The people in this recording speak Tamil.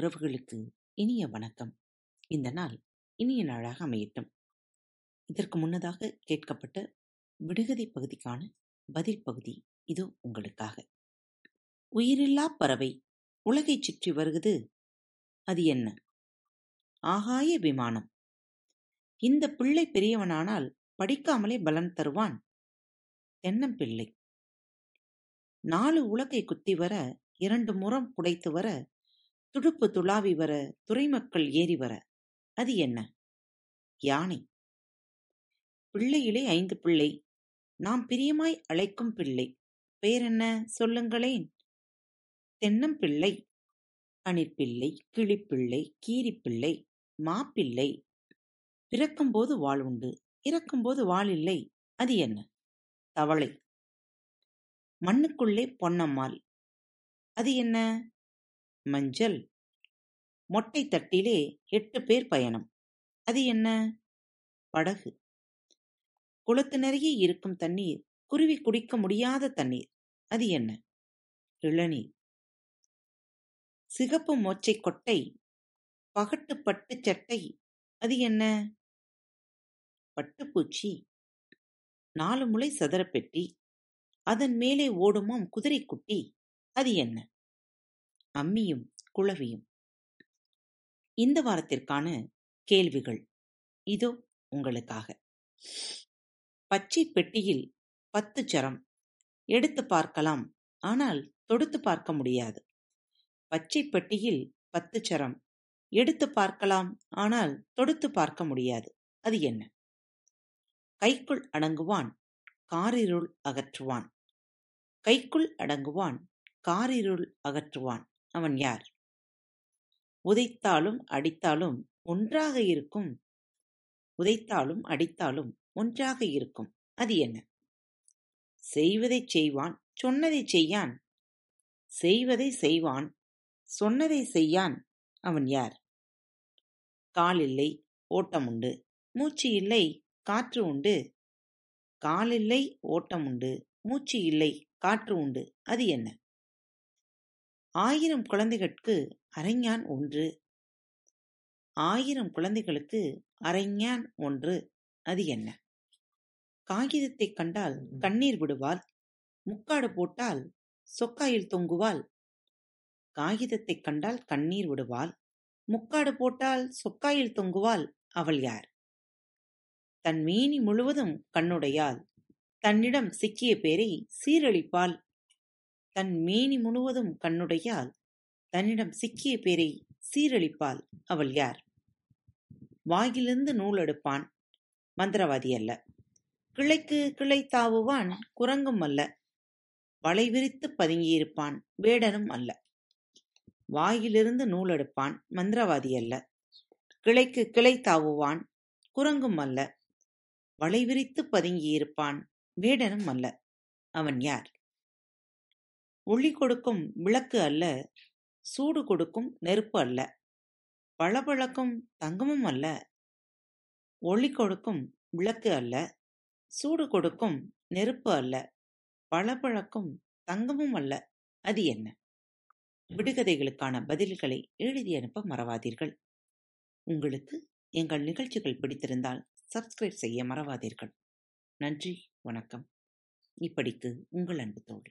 உறவுகளுக்கு இனிய வணக்கம். இந்த நாள் இனிய நாளாக அமையட்டும். இதற்கு முன்னதாக கேட்கப்பட்ட விடுகதை பகுதிக்கான பதில் பகுதி இது உங்களுக்காக. உயிரில்லா பறவை உலகைச் சுற்றி வருகிறது அது என்ன? ஆகாய விமானம். இந்த பிள்ளை பெரியவனானால் படிக்காமலே பலன் தருவான்? தென்னம்பிள்ளை நாலு உலகை குத்தி வர இரண்டு முறம் புடைத்து வர துடுப்பு துளாவி வர துறைமக்கள் ஏறி வர அது என்ன? யானை. பிள்ளையிலே ஐந்து பிள்ளை. நாம் பிரியமாய் அழைக்கும் பிள்ளை. பெயர் என்ன சொல்லுங்களேன் தென்னம்பிள்ளை அணிற்பிள்ளை கிளிப்பிள்ளை கீரிப்பிள்ளை மாப்பிள்ளை பிறக்கும்போது வாழ் உண்டு இறக்கும்போது வாழ் இல்லை அது என்ன? தவளை. மண்ணுக்குள்ளே பொன்னம்மாள். அது என்ன? மஞ்சள். மொட்டை தட்டிலே எட்டு பேர் பயணம். அது என்ன? படகு. குளத்து நிறைய இருக்கும் தண்ணீர் குருவி குடிக்க முடியாத தண்ணீர். அது என்ன? இளநீர். சிகப்பு மோச்சை கொட்டை பகட்டு பட்டு சட்டை. அது என்ன? பட்டுப்பூச்சி. நாலு முளை சதுரப்பெட்டி. அதன் மேலே ஓடுமாம் குதிரைக்குட்டி. அது என்ன? அம்மியும் குளவியும் இந்த வாரத்திற்கான கேள்விகள் இதோ உங்களுக்காக. பச்சை பெட்டியில் பத்து சரம் எடுத்து பார்க்கலாம். ஆனால் தொடுத்து பார்க்க முடியாது. பச்சை பெட்டியில் பத்து சரம் எடுத்து பார்க்கலாம். ஆனால் தொடுத்து பார்க்க முடியாது. அது என்ன? கைக்குள் அடங்குவான் காரிருள் அகற்றுவான். கைக்குள் அடங்குவான் காரிருள் அகற்றுவான். அவன் யார்? உதைத்தாலும் அடித்தாலும் ஒன்றாக இருக்கும். உதைத்தாலும் அடித்தாலும் ஒன்றாக இருக்கும். அது என்ன? செய்வதைச் செய்வான் சொன்னதைச் செய்யான். செய்வதை செய்வான் சொன்னதை செய்யான். அவன் யார்? கால் இல்லை ஓட்டம் உண்டு. மூச்சு இல்லை காற்று உண்டு. காலில்லை ஓட்டம் உண்டு. மூச்சு இல்லை காற்று உண்டு. அது என்ன? ஆயிரம் குழந்தைகளுக்கு அரைஞான் ஒன்று. ஆயிரம் குழந்தைகளுக்கு அரைஞான் ஒன்று. அது என்ன? காகிதத்தை கண்டால் கண்ணீர் விடுவாள். முக்காடு போட்டால் சொக்காயில் தொங்குவாள். காகிதத்தை கண்டால் கண்ணீர் விடுவாள். முக்காடு போட்டால் சொக்காயில் தொங்குவாள். அவள் யார்? தன் மேனி முழுவதும் கண்ணுடையாள். தன்னிடம் சிக்கிய பேரை சீரழிப்பாள். தன் மேனி முழுவதும் கண்ணுடையால் தன்னிடம் சிக்கிய பேரை சீரழிப்பாள் அவள் யார்? வாயிலிருந்து நூல் எடுப்பான் மந்திரவாதி அல்ல. கிளைக்கு கிளை தாவுவான் குரங்கும் அல்ல. வலை விரித்து பதுங்கியிருப்பான் வேடனும் அல்ல. வாயிலிருந்து நூல் எடுப்பான் மந்திரவாதி அல்ல. கிளைக்கு கிளை தாவுவான் குரங்கும் அல்ல. வலை விரித்து பதுங்கியிருப்பான் வேடனும் அல்ல. அவன் யார்? ஒளி கொடுக்கும் விளக்கு அல்ல சூடு கொடுக்கும் நெருப்பு அல்ல. பளபளக்கும் தங்கமும் அல்ல. ஒளி கொடுக்கும் விளக்கு அல்ல சூடு கொடுக்கும் நெருப்பு அல்ல பளபளக்கும் தங்கமும் அல்ல. அது என்ன? விடுகதைகளுக்கான பதில்களை எழுதி அனுப்ப மறவாதீர்கள். உங்களுக்கு எங்கள் நிகழ்ச்சிகள் பிடித்திருந்தால் சப்ஸ்கிரைப் செய்ய மறவாதீர்கள். நன்றி வணக்கம். இப்படிக்கு உங்கள் அன்பு தோழி.